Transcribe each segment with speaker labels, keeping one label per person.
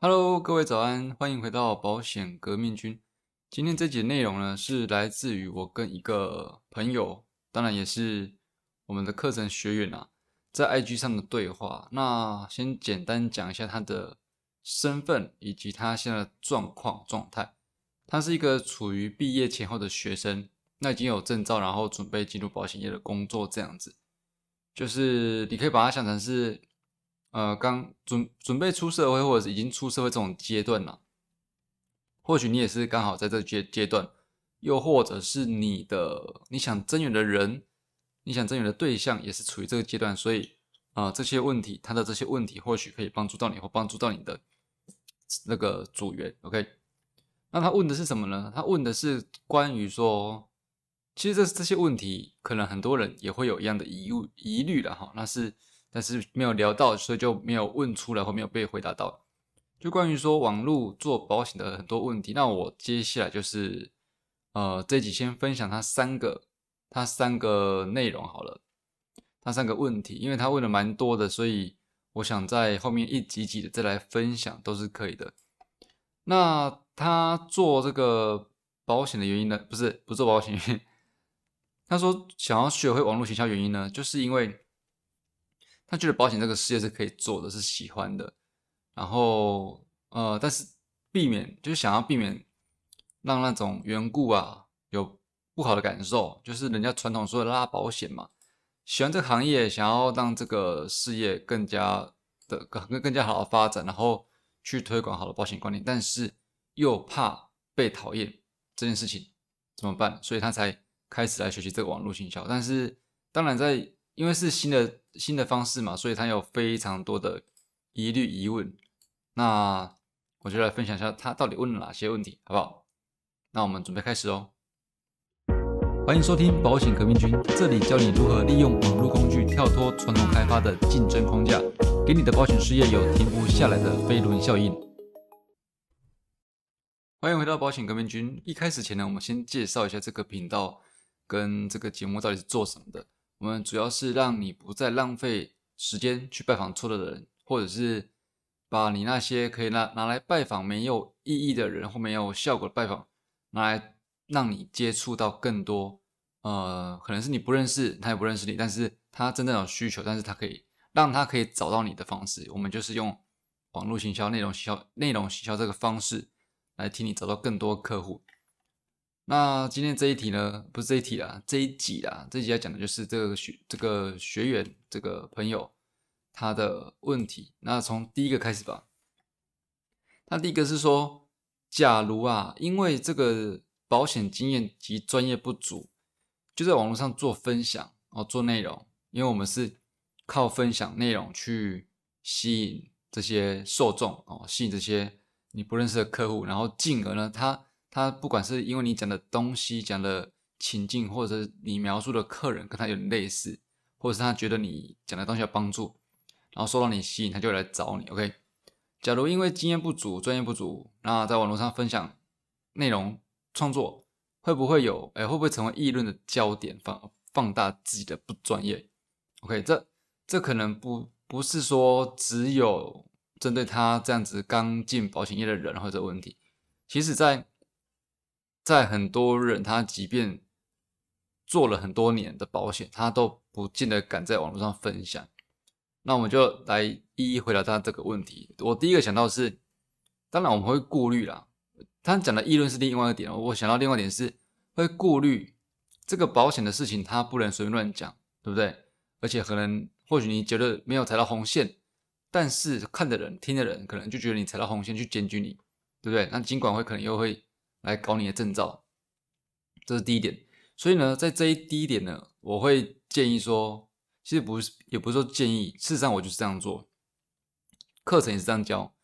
Speaker 1: Hello，各位早安，欢迎回到保险革命军。今天这节内容呢，是来自于我跟一个朋友，当然也是我们的课程学员啊，在 IG 上的对话。那先简单讲一下他的身份以及他现在的状况状态。他是一个处于毕业前后的学生，那已经有证照，然后准备进入保险业的工作，这样子。就是你可以把它想成是。呃，刚准准备出社会，或者是已经出社会这种阶段了，或许你也是刚好在这阶阶段，又或者是你的你想增援的人，你想增援的对象也是处于这个阶段，所以啊，这些问题，他的这些问题或许可以帮助到你，或帮助到你的那个组员。OK，那他问的是什么呢？他问的是关于说，其实这这些问题，可能很多人也会有一样的疑疑虑的哈，那是。但是没有聊到，所以就没有问出来或没有被回答到。就关于说网络做保险的很多问题，那我接下来就是呃这集先分享他三个他三个内容好了，他三个问题，因为他问的蛮多的，所以我想在后面一集集的再来分享都是可以的。那他做这个保险的原因呢？不是不做保险，他说想要学会网络营销原因呢，就是因为。他觉得保险这个事业是可以做的，是喜欢的，然后呃，但是避免就是想要避免让那种缘故啊有不好的感受，就是人家传统说的拉保险嘛，喜欢这个行业，想要让这个事业更加的更更加好的发展，然后去推广好的保险观念，但是又怕被讨厌这件事情怎么办？所以他才开始来学习这个网络营销，但是当然在。因为是新的新的方式嘛，所以他有非常多的疑虑疑问。那我就来分享一下他到底问了哪些问题，好不好？那我们准备开始哦。欢迎收听保险革命军，这里教你如何利用网络工具跳脱传统开发的竞争框架，给你的保险事业有停不下来的飞轮效应。欢迎回到保险革命军。一开始前呢，我们先介绍一下这个频道跟这个节目到底是做什么的。我们主要是让你不再浪费时间去拜访错的人，或者是把你那些可以拿拿来拜访没有意义的人或没有效果的拜访，拿来让你接触到更多，呃，可能是你不认识他也不认识你，但是他真正有需求，但是他可以让他可以找到你的方式，我们就是用网络行销、内容行销、内容行销这个方式来替你找到更多客户。那今天这一题呢，不是这一题啦，这一集啦，这一集要讲的就是这个学这个学员这个朋友他的问题。那从第一个开始吧。那第一个是说，假如啊，因为这个保险经验及专业不足，就在网络上做分享哦，做内容，因为我们是靠分享内容去吸引这些受众哦，吸引这些你不认识的客户，然后进而呢，他。他不管是因为你讲的东西、讲的情境，或者是你描述的客人跟他有点类似，或者是他觉得你讲的东西有帮助，然后受到你吸引，他就来找你。OK，假如因为经验不足、专业不足，那在网络上分享内容创作，会不会有？哎，会不会成为议论的焦点，放放大自己的不专业？OK，这这可能不不是说只有针对他这样子刚进保险业的人或者问题，其实在在很多人，他即便做了很多年的保险，他都不见得敢在网络上分享。那我们就来一一回答他这个问题。我第一个想到是，当然我们会顾虑啦。他讲的议论是另外一个点，我想到另外一点是会顾虑这个保险的事情，他不能随便乱讲，对不对？而且可能或许你觉得没有踩到红线，但是看的人、听的人可能就觉得你踩到红线去检举你，对不对？那尽管会可能又会。来搞你的证照，这是第一点。所以呢，在这一第一点呢，我会建议说，其实不是，也不是说建议，事实上我就是这样做，课程也是这样教，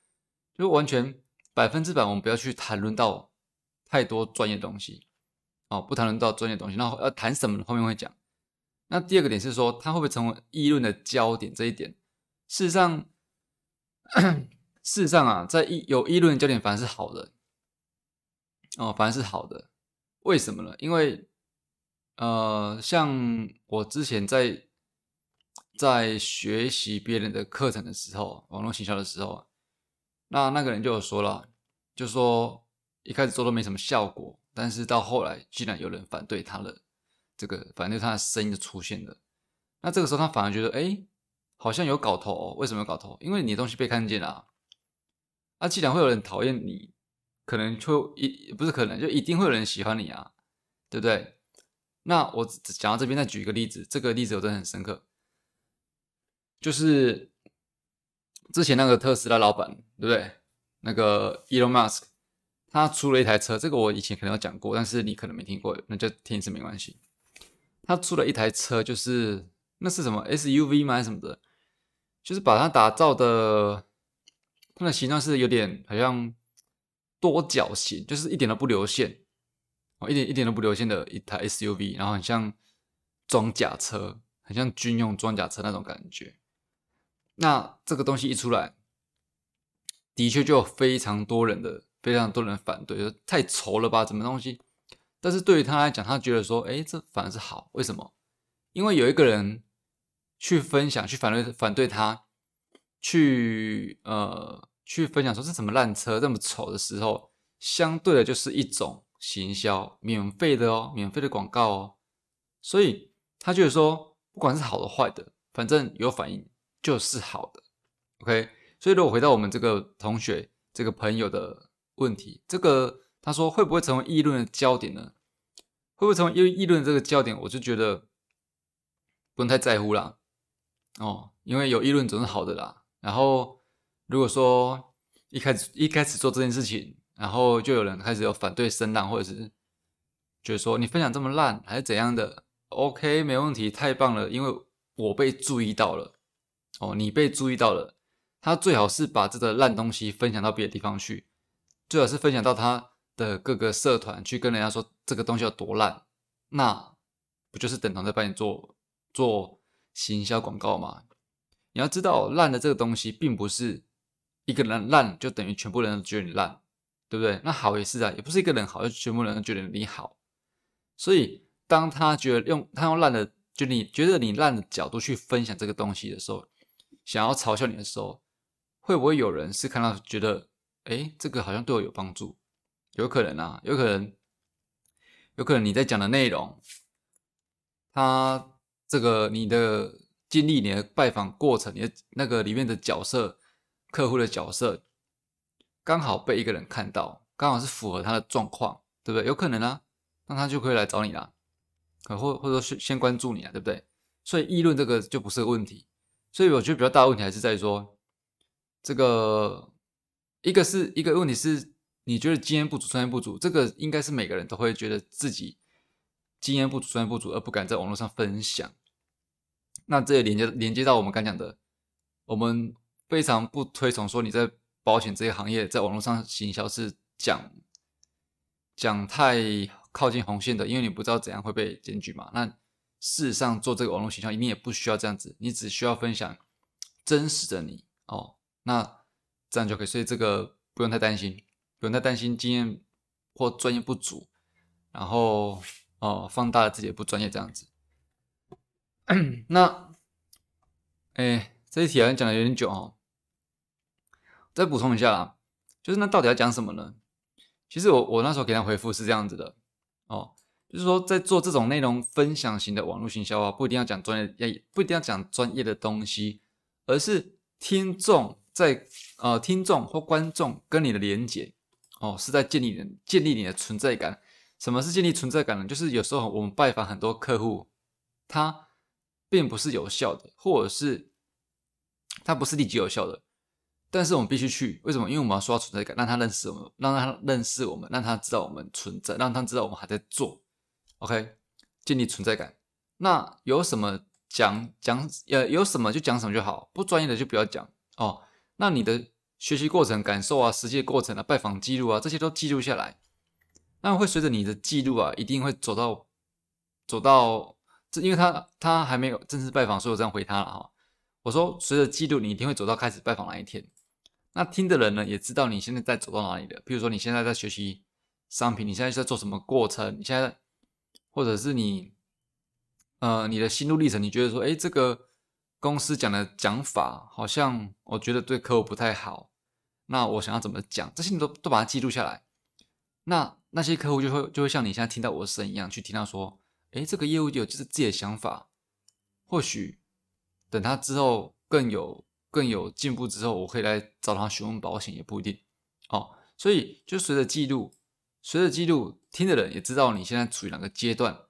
Speaker 1: 就完全百分之百，我们不要去谈论到太多专业东西，哦，不谈论到专业东西，那要谈什么呢？后面会讲。那第二个点是说，它会不会成为议论的焦点？这一点，事实上，事实上啊，在议有议论焦点，反而是好的。哦，反而是好的，为什么呢？因为，呃，像我之前在在学习别人的课程的时候，网络营销的时候，那那个人就有说了，就说一开始做都没什么效果，但是到后来竟然有人反对他了，这个反对他的声音就出现了。那这个时候他反而觉得，哎，好像有搞头。哦。为什么有搞头？因为你的东西被看见了。那既然会有人讨厌你，可能就一不是可能，就一定会有人喜欢你啊，对不对？那我讲到这边，再举一个例子，这个例子我真的很深刻，就是之前那个特斯拉老板，对不对？那个 Elon Musk，他出了一台车，这个我以前可能有讲过，但是你可能没听过，那就听一次没关系。他出了一台车，就是那是什么 SUV 吗？还是什么的？就是把它打造的，它的形状是有点好像多角形，就是一点都不流线。一点一点都不流线的一台 SUV，然后很像装甲车，很像军用装甲车那种感觉。那这个东西一出来，的确就有非常多人的非常多人反对，说太丑了吧，什么东西？但是对于他来讲，他觉得说，哎，这反而是好。为什么？因为有一个人去分享，去反对反对他，去呃去分享说这什么烂车，这么丑的时候，相对的就是一种。行销免费的哦，免费的广告哦，所以他觉得说，不管是好的坏的，反正有反应就是好的。OK，所以如果回到我们这个同学这个朋友的问题，这个他说会不会成为议论的焦点呢？会不会成为议议论这个焦点？我就觉得不用太在乎啦。哦，因为有议论总是好的啦。然后如果说一开始一开始做这件事情。然后就有人开始有反对声浪，或者是觉得说你分享这么烂还是怎样的？OK，没问题，太棒了，因为我被注意到了。哦，你被注意到了，他最好是把这个烂东西分享到别的地方去，最好是分享到他的各个社团去跟人家说这个东西有多烂，那不就是等同在帮你做做行销广告吗？你要知道，烂的这个东西并不是一个人烂就等于全部人都觉得你烂。对不对？那好也是啊，也不是一个人好，就全部人都觉得你好。所以当他觉得用他用烂的，就你觉得你烂的角度去分享这个东西的时候，想要嘲笑你的时候，会不会有人是看到觉得，哎，这个好像对我有帮助？有可能啊，有可能，有可能你在讲的内容，他这个你的经历、你的拜访过程、你的那个里面的角色、客户的角色。刚好被一个人看到，刚好是符合他的状况，对不对？有可能啊，那他就可以来找你啦，可，或或者说先关注你啊，对不对？所以议论这个就不是个问题。所以我觉得比较大的问题还是在于说，这个一个是一个问题是，你觉得经验不足、专业不足，这个应该是每个人都会觉得自己经验不足、专业不足而不敢在网络上分享。那这也连接连接到我们刚讲的，我们非常不推崇说你在。保险这个行业在网络上行销是讲讲太靠近红线的，因为你不知道怎样会被检举嘛。那事实上做这个网络行销，你也不需要这样子，你只需要分享真实的你哦，那这样就可以。所以这个不用太担心，不用太担心经验或专业不足，然后哦放大了自己的不专业这样子。那哎，这一题好像讲的有点久哦。再补充一下啦，就是那到底要讲什么呢？其实我我那时候给他回复是这样子的哦，就是说在做这种内容分享型的网络行销啊，不一定要讲专业，也不一定要讲专业的东西，而是听众在呃听众或观众跟你的连接哦，是在建立人建立你的存在感。什么是建立存在感呢？就是有时候我们拜访很多客户，他并不是有效的，或者是他不是立即有效的。但是我们必须去，为什么？因为我们要刷存在感，让他认识我们，让他认识我们，让他知道我们存在，让他知道我们还在做。OK，建立存在感。那有什么讲讲，呃，有什么就讲什么就好，不专业的就不要讲哦。那你的学习过程、感受啊、实际过程啊、拜访记录啊，这些都记录下来。那会随着你的记录啊，一定会走到走到这，因为他他还没有正式拜访，所以我这样回他了哈。我说，随着记录，你一定会走到开始拜访那一天。那听的人呢，也知道你现在在走到哪里的。比如说，你现在在学习商品，你现在在做什么过程？你现在，或者是你，呃，你的心路历程，你觉得说，哎，这个公司讲的讲法好像我觉得对客户不太好。那我想要怎么讲，这些你都都把它记录下来。那那些客户就会就会像你现在听到我的声音一样，去听到说，诶，这个业务有就是自己的想法，或许等他之后更有更有进步之后，我可以来找他询问保险，也不一定哦。所以就随着记录，随着记录，听的人也知道你现在处于哪个阶段，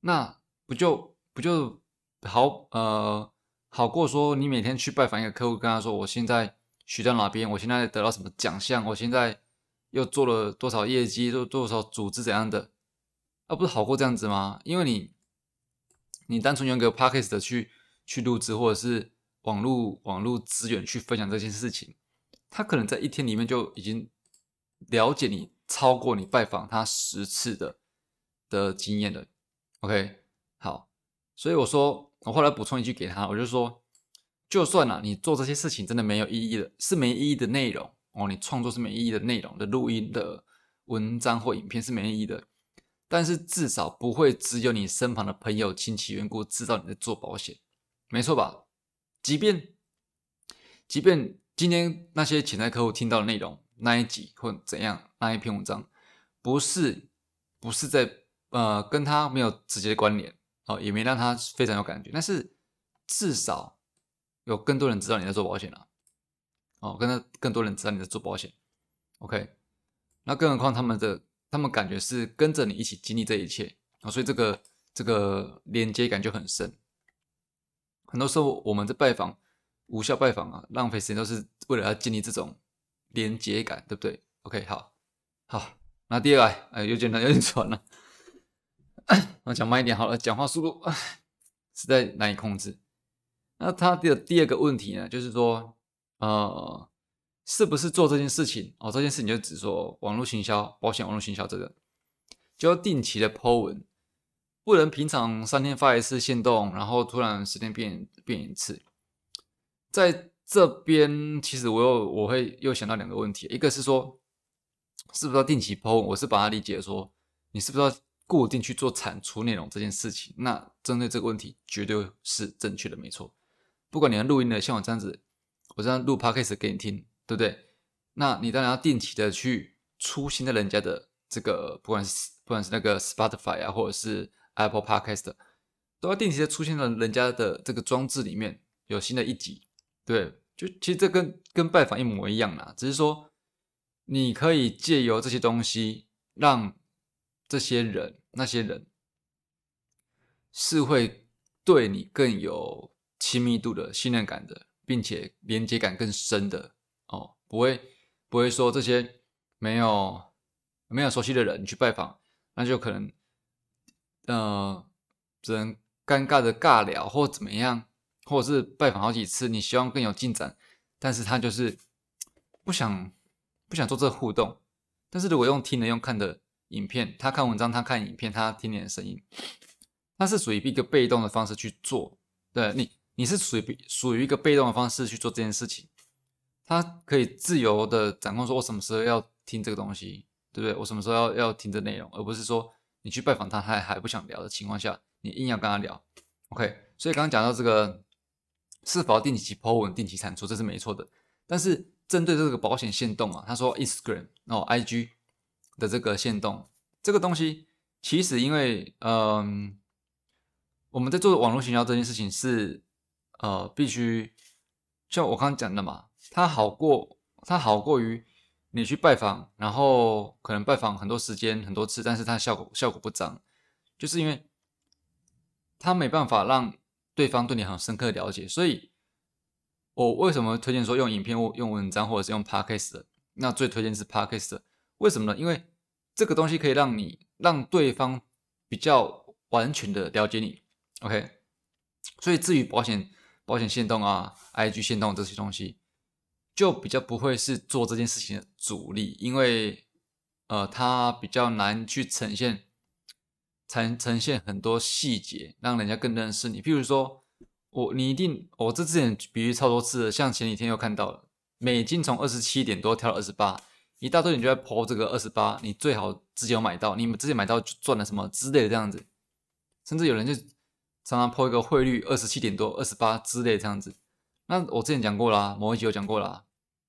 Speaker 1: 那不就不就好呃好过说你每天去拜访一个客户，跟他说我现在学到哪边，我现在得到什么奖项，我现在。又做了多少业绩，做多少组织怎样的，啊，不是好过这样子吗？因为你，你单纯用个 p a c k a g e 的去去录制，或者是网络网络资源去分享这件事情，他可能在一天里面就已经了解你超过你拜访他十次的的经验了。OK，好，所以我说，我后来补充一句给他，我就说，就算啊，你做这些事情真的没有意义的，是没意义的内容。哦，你创作是没意义的内容的录音的文章或影片是没意义的，但是至少不会只有你身旁的朋友、亲戚、缘故知道你在做保险，没错吧？即便即便今天那些潜在客户听到的内容那一集或怎样那一篇文章，不是不是在呃跟他没有直接关联哦，也没让他非常有感觉，但是至少有更多人知道你在做保险了。哦，跟他更多人知道你在做保险，OK，那更何况他们的他们感觉是跟着你一起经历这一切啊，所以这个这个连接感就很深。很多时候我们在拜访无效拜访啊，浪费时间都是为了要建立这种连接感，对不对？OK，好，好，那第二个，哎，有点难，有点喘了，我讲慢一点好了，讲话速度实在难以控制。那他的第二个问题呢，就是说。呃，是不是做这件事情哦？这件事情就只说网络行销、保险网络行销这个，就要定期的 Po 文，不能平常三天发一次限动，然后突然十天变变一次。在这边，其实我又我会又想到两个问题，一个是说，是不是要定期抛？我是把它理解说，你是不是要固定去做产出内容这件事情？那针对这个问题，绝对是正确的，没错。不管你要录音的，像我这样子。我这样录 podcast 给你听，对不对？那你当然要定期的去出新的人家的这个，不管是不管是那个 Spotify 啊，或者是 Apple Podcast，都要定期的出现在人家的这个装置里面有新的一集。对，就其实这跟跟拜访一模一样啦，只是说你可以借由这些东西，让这些人那些人是会对你更有亲密度的信任感的。并且连接感更深的哦，不会不会说这些没有没有熟悉的人去拜访，那就可能呃只能尴尬的尬聊或怎么样，或者是拜访好几次，你希望更有进展，但是他就是不想不想做这个互动。但是如果用听的用看的影片，他看文章，他看影片，他听你的声音，他是属于一个被动的方式去做，对你。你是属于属于一个被动的方式去做这件事情，他可以自由的掌控，说我什么时候要听这个东西，对不对？我什么时候要要听这内容，而不是说你去拜访他，他还不想聊的情况下，你硬要跟他聊。OK，所以刚刚讲到这个是否定期 Po 文、定期产出，这是没错的。但是针对这个保险限动啊，他说 Instagram 哦 IG 的这个限动这个东西，其实因为嗯我们在做网络营销这件事情是。呃，必须像我刚刚讲的嘛，它好过它好过于你去拜访，然后可能拜访很多时间很多次，但是它效果效果不彰，就是因为它没办法让对方对你很深刻了解。所以，我为什么推荐说用影片或用文章或者是用 podcast？那最推荐是 podcast，为什么呢？因为这个东西可以让你让对方比较完全的了解你。OK，所以至于保险。保险限动啊，IG 限动这些东西，就比较不会是做这件事情的主力，因为呃，他比较难去呈现，呈呈现很多细节，让人家更认识你。譬如说，我你一定，我这之前比喻超多次了，像前几天又看到了，美金从二十七点多跳到二十八，一大堆人就在抛这个二十八，你最好自己有买到，你们自己买到赚了什么之类的这样子，甚至有人就。常常破一个汇率二十七点多、二十八之类这样子。那我之前讲过啦，某一集有讲过啦，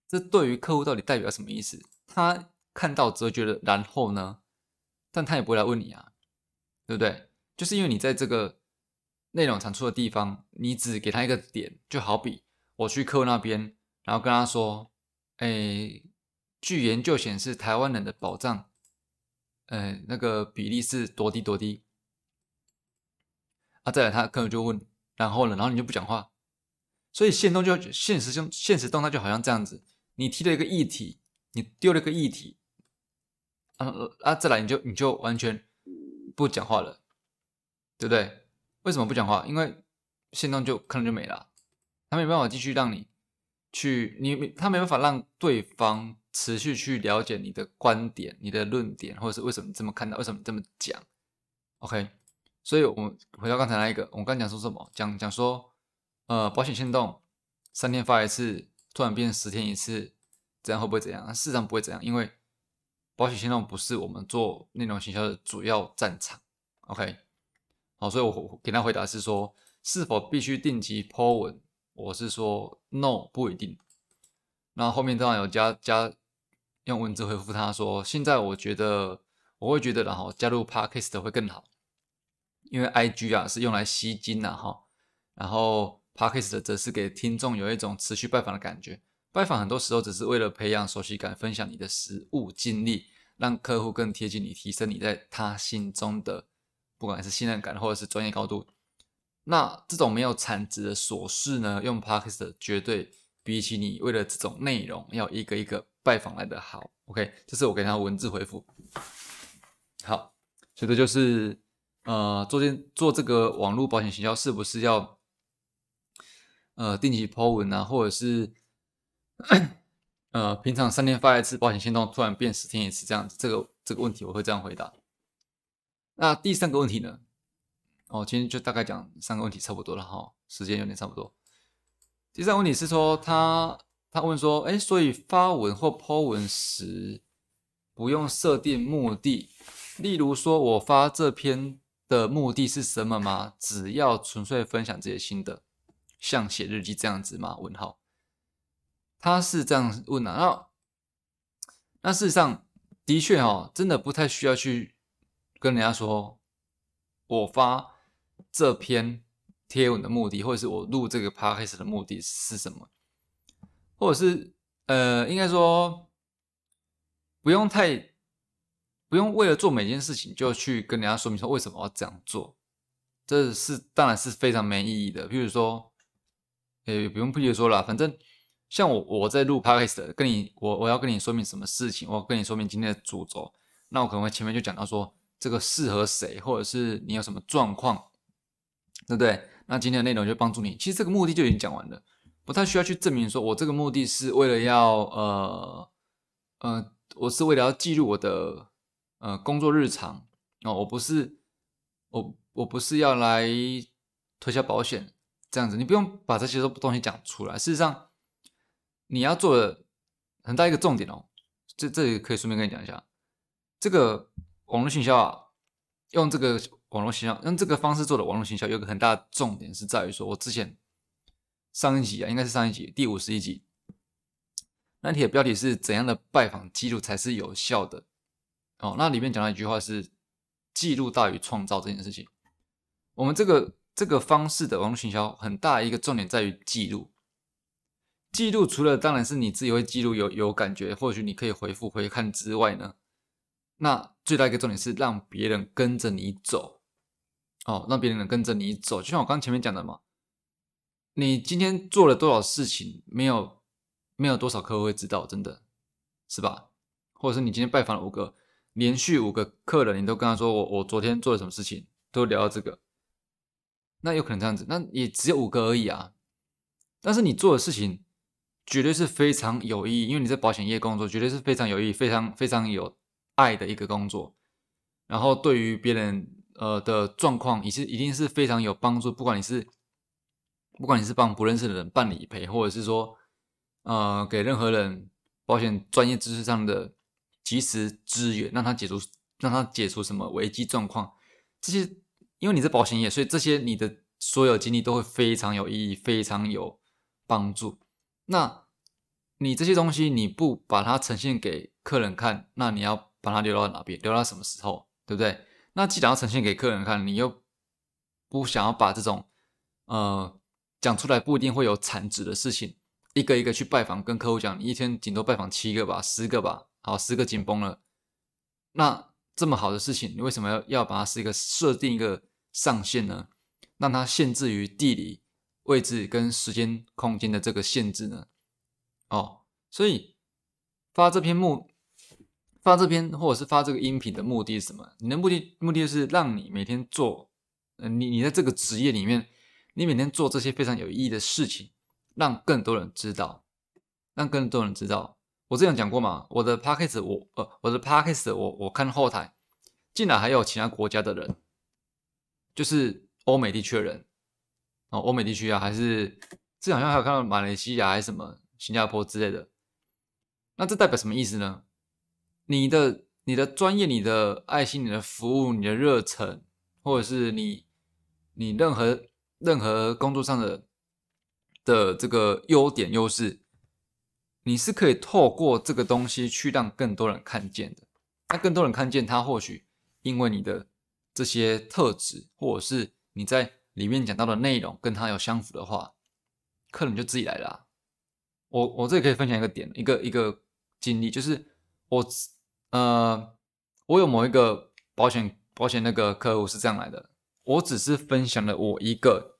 Speaker 1: 这对于客户到底代表什么意思？他看到之后觉得，然后呢？但他也不会来问你啊，对不对？就是因为你在这个内容产出的地方，你只给他一个点，就好比我去客户那边，然后跟他说：“哎，据研究显示，台湾人的保障，呃，那个比例是多低多低。”啊，再来他可能就问，然后呢？然后你就不讲话，所以现动就现实中现实动态就好像这样子，你提了一个议题，你丢了一个议题。啊啊！再来你就你就完全不讲话了，对不对？为什么不讲话？因为现动就可能就没了，他没办法继续让你去，你他没办法让对方持续去了解你的观点、你的论点，或者是为什么这么看到，为什么这么讲？OK，所以我们回到刚才那一个，我们刚讲说什么？讲讲说，呃，保险限动三天发一次，突然变十天一次，这样会不会怎样？事实上不会怎样，因为。保险行动不是我们做内容行销的主要战场，OK，好，所以我给他回答是说，是否必须定期 po 文？我是说 No，不一定。那后面当然有加加用文字回复他说，现在我觉得我会觉得然后加入 Podcast 会更好，因为 IG 啊是用来吸金的哈，然后 Podcast 则是给听众有一种持续拜访的感觉。拜访很多时候只是为了培养熟悉感，分享你的实物经历，让客户更贴近你，提升你在他心中的不管是信任感或者是专业高度。那这种没有产值的琐事呢，用 Podcast 绝对比起你为了这种内容要一个一个拜访来的好。OK，这是我给他文字回复。好，所以这就是呃，做件做这个网络保险行销是不是要呃定期 po 文啊，或者是？呃，平常三天发一次保险行动，突然变十天一次这样子，这个这个问题我会这样回答。那第三个问题呢？哦，今天就大概讲三个问题差不多了哈，时间有点差不多。第三个问题是说，他他问说，哎，所以发文或 po 文时不用设定目的，例如说我发这篇的目的是什么吗？只要纯粹分享这些心得，像写日记这样子吗？问号。他是这样问的，那那事实上的确哦，真的不太需要去跟人家说，我发这篇贴文的目的，或者是我录这个 podcast 的目的是什么，或者是呃，应该说不用太不用为了做每件事情就去跟人家说明说为什么要这样做，这是当然是非常没意义的。比如说，也不用不如说了，反正。像我我在录 podcast，跟你我我要跟你说明什么事情，我跟你说明今天的主轴，那我可能会前面就讲到说这个适合谁，或者是你有什么状况，对不对？那今天的内容就帮助你，其实这个目的就已经讲完了，不太需要去证明说我这个目的是为了要呃呃，我是为了要记录我的呃工作日常哦，我不是我我不是要来推销保险这样子，你不用把这些都东西讲出来，事实上。你要做的很大一个重点哦，这这里可以顺便跟你讲一下，这个网络行销啊，用这个网络行销用这个方式做的网络行销，有个很大的重点是在于说，我之前上一集啊，应该是上一集第五十一集，那题的标题是怎样的拜访记录才是有效的哦，那里面讲了一句话是记录大于创造这件事情，我们这个这个方式的网络行销很大一个重点在于记录。记录除了当然是你自己会记录有有感觉，或许你可以回复回看之外呢，那最大一个重点是让别人跟着你走，哦，让别人能跟着你走。就像我刚前面讲的嘛，你今天做了多少事情，没有没有多少客户会知道，真的是吧？或者是你今天拜访了五个，连续五个客人，你都跟他说我我昨天做了什么事情，都聊到这个，那有可能这样子，那也只有五个而已啊，但是你做的事情。绝对是非常有意义，因为你在保险业工作，绝对是非常有意义、非常非常有爱的一个工作。然后对于别人呃的状况，也是一定是非常有帮助。不管你是不管你是帮不认识的人办理赔，或者是说呃给任何人保险专业知识上的及时支援，让他解除让他解除什么危机状况，这些因为你在保险业，所以这些你的所有经历都会非常有意义，非常有帮助。那你这些东西你不把它呈现给客人看，那你要把它留到哪边？留到什么时候？对不对？那既然要呈现给客人看，你又不想要把这种呃讲出来不一定会有产值的事情，一个一个去拜访，跟客户讲，你一天顶多拜访七个吧，十个吧，好，十个紧绷了。那这么好的事情，你为什么要要把它是一个设定一个上限呢？让它限制于地理位置跟时间空间的这个限制呢？哦，所以发这篇目发这篇或者是发这个音频的目的是什么？你的目的目的就是让你每天做，呃，你你在这个职业里面，你每天做这些非常有意义的事情，让更多人知道，让更多人知道。我之前讲过嘛，我的 podcast 我呃我的 podcast 我我看后台，竟然还有其他国家的人，就是欧美地区的人，哦，欧美地区啊，还是这好像还有看到马来西亚还是什么。新加坡之类的，那这代表什么意思呢？你的、你的专业、你的爱心、你的服务、你的热忱，或者是你、你任何任何工作上的的这个优点、优势，你是可以透过这个东西去让更多人看见的。那更多人看见，他或许因为你的这些特质，或者是你在里面讲到的内容跟他有相符的话，客人就自己来了。我我这里可以分享一个点，一个一个经历，就是我呃，我有某一个保险保险那个客户是这样来的，我只是分享了我一个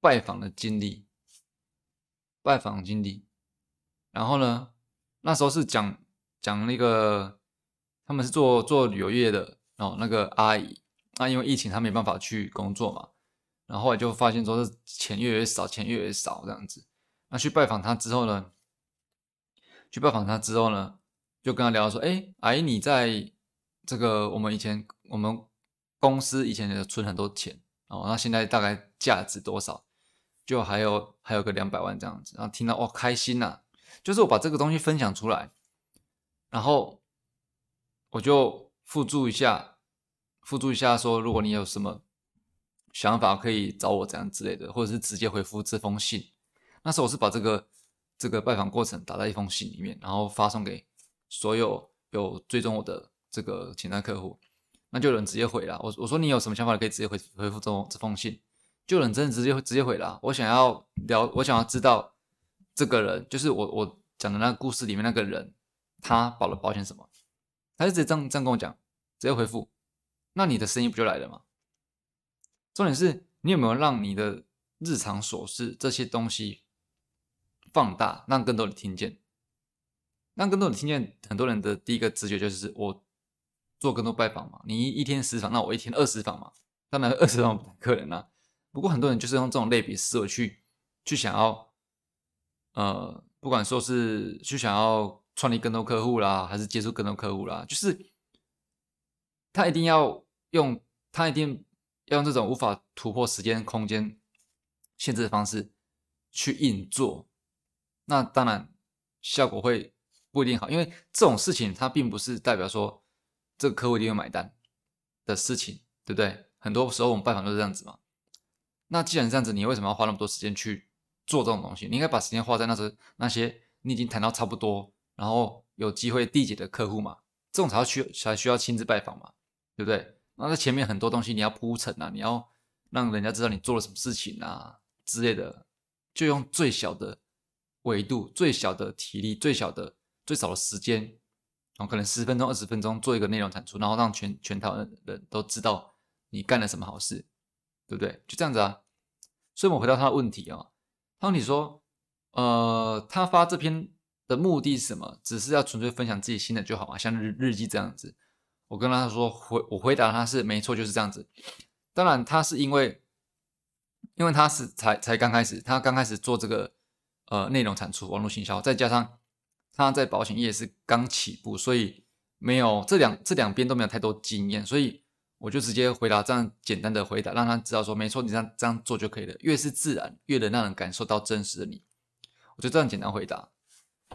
Speaker 1: 拜访的经历，拜访经历，然后呢，那时候是讲讲那个他们是做做旅游业的哦，那个阿姨，那因为疫情她没办法去工作嘛，然后后来就发现说是钱越来越少，钱越来越少这样子。那去拜访她之后呢？去拜访他之后呢，就跟他聊说：“哎，阿姨，你在这个我们以前我们公司以前存很多钱哦，那现在大概价值多少？就还有还有个两百万这样子。然后听到哦，开心呐！就是我把这个东西分享出来，然后我就附注一下，附注一下说，如果你有什么想法，可以找我这样之类的，或者是直接回复这封信。”那时候我是把这个这个拜访过程打在一封信里面，然后发送给所有有追踪我的这个潜在客户，那就有人直接回了。我我说你有什么想法可以直接回回复这这封信，就有人真的直接直接回了。我想要聊，我想要知道这个人就是我我讲的那个故事里面那个人，他保了保险什么？他就直接这样这样跟我讲，直接回复，那你的生意不就来了吗？重点是你有没有让你的日常琐事这些东西。放大，让更多人听见，让更多人听见。很多人的第一个直觉就是我做更多拜访嘛，你一天十访，那我一天二十访嘛，当然二十访客人啦。不过很多人就是用这种类比思维去去想要，呃，不管说是去想要创立更多客户啦，还是接触更多客户啦，就是他一定要用，他一定要用这种无法突破时间空间限制的方式去硬做。那当然，效果会不一定好，因为这种事情它并不是代表说这个客户一定会买单的事情，对不对？很多时候我们拜访都是这样子嘛。那既然这样子，你为什么要花那么多时间去做这种东西？你应该把时间花在那些那些你已经谈到差不多，然后有机会缔结的客户嘛，这种才需才需要亲自拜访嘛，对不对？那在前面很多东西你要铺陈啊，你要让人家知道你做了什么事情啊之类的，就用最小的。维度最小的体力，最小的最少的时间，然后可能十分钟、二十分钟做一个内容产出，然后让全全台的人都知道你干了什么好事，对不对？就这样子啊。所以，我回到他的问题啊，他问你说，呃，他发这篇的目的是什么？只是要纯粹分享自己心得就好嘛，像日日记这样子。我跟他说回，我回答他是没错，就是这样子。当然，他是因为，因为他是才才刚开始，他刚开始做这个。呃，内容产出、网络行销，再加上他在保险业是刚起步，所以没有这两这两边都没有太多经验，所以我就直接回答这样简单的回答，让他知道说，没错，你这样这样做就可以了。越是自然，越能让人感受到真实的你。我就这样简单回答。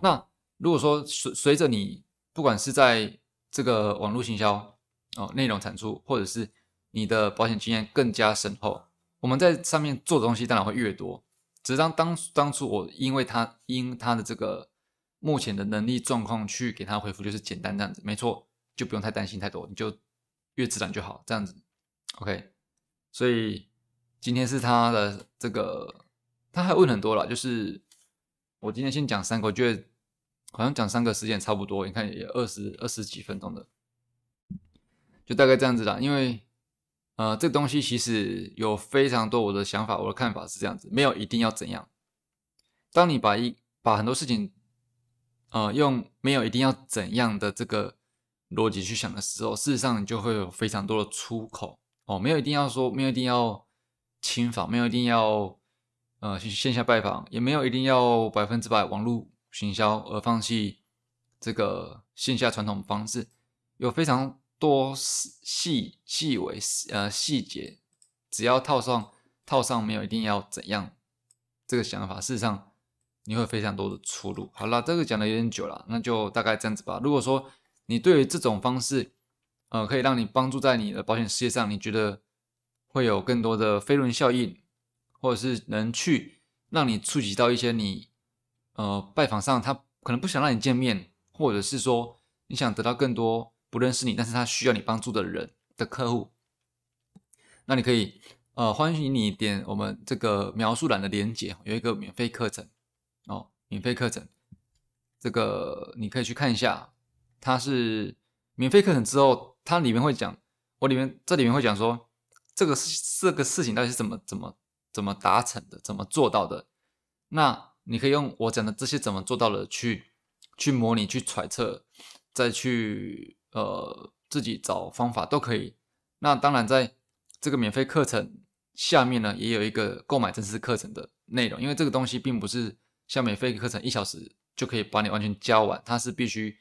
Speaker 1: 那如果说随随着你，不管是在这个网络行销哦，内容产出，或者是你的保险经验更加深厚，我们在上面做的东西当然会越多。只是当当当初我因为他因他的这个目前的能力状况去给他回复，就是简单这样子，没错，就不用太担心太多，你就越自然就好，这样子，OK。所以今天是他的这个，他还问很多了，就是我今天先讲三个，我觉得好像讲三个时间差不多，你看也二十二十几分钟的，就大概这样子啦。因为呃，这个东西其实有非常多我的想法，我的看法是这样子，没有一定要怎样。当你把一把很多事情。呃，用没有一定要怎样的这个逻辑去想的时候，事实上你就会有非常多的出口哦。没有一定要说，没有一定要轻访，没有一定要呃去线下拜访，也没有一定要百分之百网络行销而放弃这个线下传统方式。有非常多细细微呃细节，只要套上套上没有一定要怎样这个想法，事实上。你会非常多的出路。好了，这个讲的有点久了，那就大概这样子吧。如果说你对于这种方式，呃，可以让你帮助在你的保险事业上，你觉得会有更多的飞轮效应，或者是能去让你触及到一些你呃拜访上他可能不想让你见面，或者是说你想得到更多不认识你，但是他需要你帮助的人的客户，那你可以呃欢迎你点我们这个描述栏的链接，有一个免费课程。哦，免费课程，这个你可以去看一下。它是免费课程之后，它里面会讲，我里面这里面会讲说，这个事这个事情到底是怎么怎么怎么达成的，怎么做到的。那你可以用我讲的这些怎么做到的去去模拟、去揣测，再去呃自己找方法都可以。那当然，在这个免费课程下面呢，也有一个购买正式课程的内容，因为这个东西并不是。像免费课程一小时就可以把你完全教完，它是必须，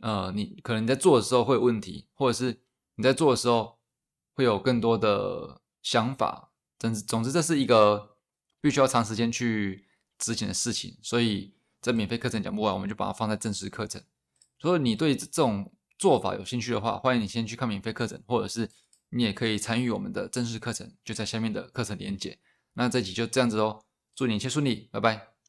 Speaker 1: 呃，你可能你在做的时候会有问题，或者是你在做的时候会有更多的想法，总之，总之这是一个必须要长时间去执行的事情，所以这免费课程讲不完，我们就把它放在正式课程。所以你对这种做法有兴趣的话，欢迎你先去看免费课程，或者是你也可以参与我们的正式课程，就在下面的课程连接。那这集就这样子哦，祝你一切顺利，拜拜。